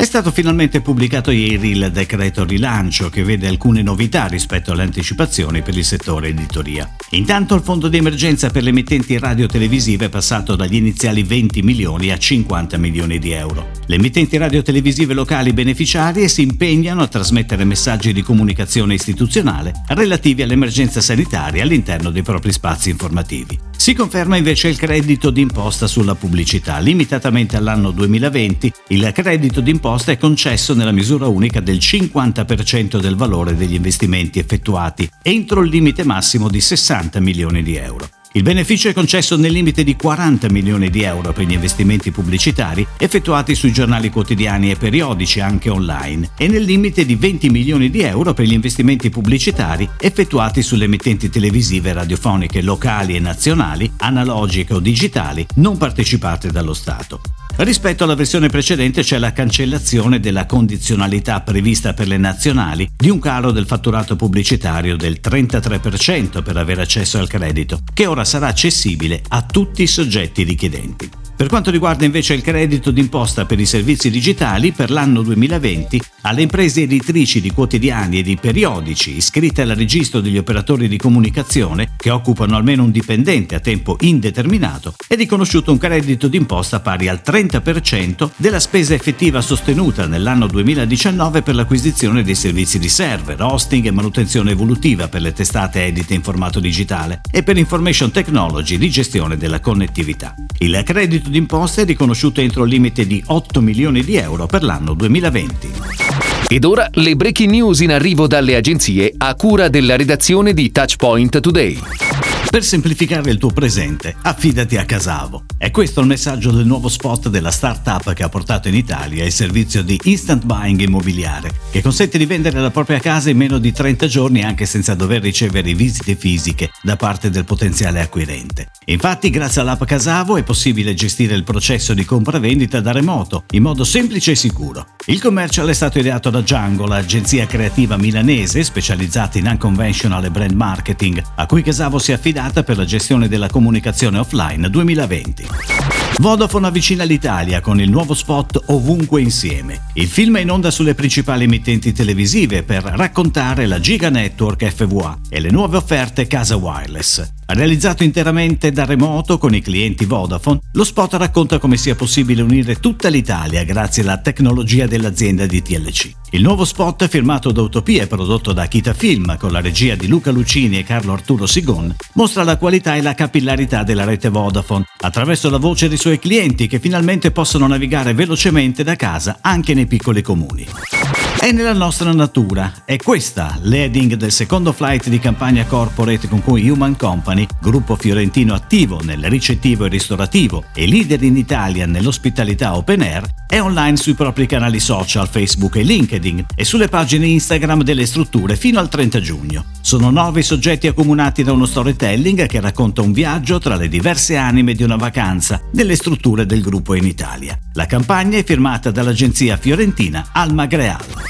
È stato finalmente pubblicato ieri il decreto rilancio che vede alcune novità rispetto alle anticipazioni per il settore editoria. Intanto il fondo di emergenza per le emittenti radio-televisive è passato dagli iniziali 20 milioni a 50 milioni di euro. Le emittenti radio-televisive locali beneficiarie si impegnano a trasmettere messaggi di comunicazione istituzionale relativi all'emergenza sanitaria all'interno dei propri spazi informativi. Si conferma invece il credito d'imposta sulla pubblicità. Limitatamente all'anno 2020, il credito d'imposta è concesso nella misura unica del 50% del valore degli investimenti effettuati entro il limite massimo di 60 milioni di euro. Il beneficio è concesso nel limite di 40 milioni di euro per gli investimenti pubblicitari effettuati sui giornali quotidiani e periodici anche online e nel limite di 20 milioni di euro per gli investimenti pubblicitari effettuati sulle emittenti televisive e radiofoniche locali e nazionali, analogiche o digitali, non partecipate dallo Stato. Rispetto alla versione precedente c'è la cancellazione della condizionalità prevista per le nazionali di un calo del fatturato pubblicitario del 33% per avere accesso al credito, che ora sarà accessibile a tutti i soggetti richiedenti. Per quanto riguarda invece il credito d'imposta per i servizi digitali, per l'anno 2020 alle imprese editrici di quotidiani e di periodici iscritte al registro degli operatori di comunicazione che occupano almeno un dipendente a tempo indeterminato è riconosciuto un credito d'imposta pari al 30% della spesa effettiva sostenuta nell'anno 2019 per l'acquisizione dei servizi di server, hosting e manutenzione evolutiva per le testate edite in formato digitale e per information technology di gestione della connettività. Il credito d'imposta è riconosciuto entro il limite di 8 milioni di euro per l'anno 2020. Ed ora le breaking news in arrivo dalle agenzie a cura della redazione di Touchpoint Today. Per semplificare il tuo presente, affidati a Casavo. È questo il messaggio del nuovo spot della startup che ha portato in Italia il servizio di instant buying immobiliare, che consente di vendere la propria casa in meno di 30 giorni anche senza dover ricevere visite fisiche da parte del potenziale acquirente. Infatti, grazie all'app Casavo è possibile gestire il processo di compravendita da remoto, in modo semplice e sicuro. Il commercial è stato ideato da Django, l'agenzia creativa milanese specializzata in unconventional e brand marketing, a cui Casavo si è affidato affidata per la gestione della comunicazione offline 2020. Vodafone avvicina l'Italia con il nuovo spot Ovunque Insieme. Il film è in onda sulle principali emittenti televisive per raccontare la Giga Network FVA e le nuove offerte Casa Wireless. Realizzato interamente da remoto con i clienti Vodafone, lo spot racconta come sia possibile unire tutta l'Italia grazie alla tecnologia dell'azienda di TLC. Il nuovo spot firmato da Utopia e prodotto da Kita Film con la regia di Luca Lucini e Carlo Arturo Sigon mostra la qualità e la capillarità della rete Vodafone attraverso la voce dei suoi clienti che finalmente possono navigare velocemente da casa anche nei piccoli comuni. È nella nostra natura. È questa l'heading del secondo flight di campagna corporate con cui Human Company, gruppo fiorentino attivo nel ricettivo e ristorativo e leader in Italia nell'ospitalità open air, è online sui propri canali social Facebook e LinkedIn e sulle pagine Instagram delle strutture fino al 30 giugno. Sono nove soggetti accomunati da uno storytelling che racconta un viaggio tra le diverse anime di una vacanza delle strutture del gruppo in Italia. La campagna è firmata dall'agenzia fiorentina Alma Greal.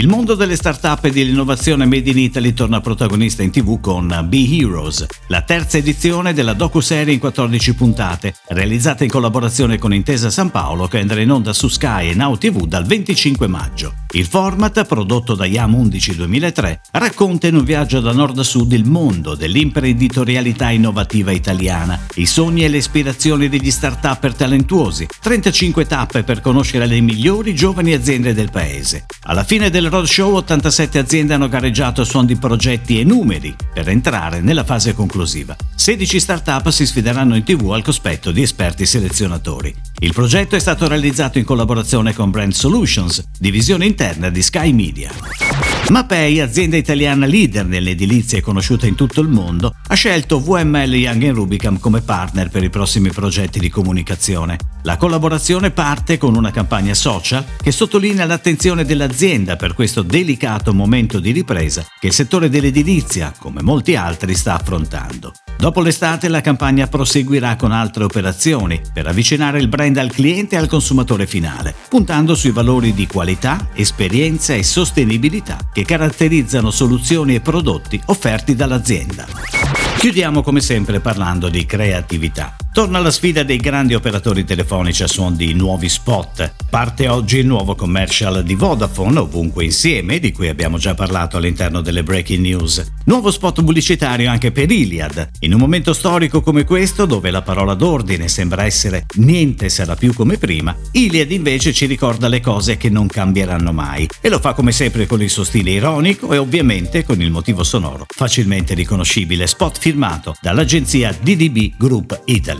Il mondo delle start-up e dell'innovazione made in Italy torna protagonista in tv con Be Heroes, la terza edizione della docu-serie in 14 puntate, realizzata in collaborazione con Intesa San Paolo che andrà in onda su Sky e Now TV dal 25 maggio. Il format, prodotto da Yam 11 2003, racconta in un viaggio da nord a sud il mondo dell'imprenditorialità innovativa italiana, i sogni e le ispirazioni degli start-upper talentuosi, 35 tappe per conoscere le migliori giovani aziende del paese. Alla fine del roadshow 87 aziende hanno gareggiato a suon di progetti e numeri per entrare nella fase conclusiva. 16 start-up si sfideranno in tv al cospetto di esperti selezionatori. Il progetto è stato realizzato in collaborazione con Brand Solutions, divisione interna di Sky Media. Mapei, azienda italiana leader nell'edilizia e conosciuta in tutto il mondo, ha scelto VML Young Rubicam come partner per i prossimi progetti di comunicazione. La collaborazione parte con una campagna social che sottolinea l'attenzione dell'azienda per questo delicato momento di ripresa che il settore dell'edilizia, come molti altri, sta affrontando. Dopo l'estate la campagna proseguirà con altre operazioni per avvicinare il brand al cliente e al consumatore finale, puntando sui valori di qualità, esperienza e sostenibilità che caratterizzano soluzioni e prodotti offerti dall'azienda. Chiudiamo come sempre parlando di creatività. Torna la sfida dei grandi operatori telefonici a suon di nuovi spot. Parte oggi il nuovo commercial di Vodafone, ovunque insieme, di cui abbiamo già parlato all'interno delle breaking news. Nuovo spot pubblicitario anche per Iliad. In un momento storico come questo, dove la parola d'ordine sembra essere niente sarà più come prima, Iliad invece ci ricorda le cose che non cambieranno mai. E lo fa come sempre con il suo stile ironico e ovviamente con il motivo sonoro facilmente riconoscibile. Spot firmato dall'agenzia DDB Group Italy.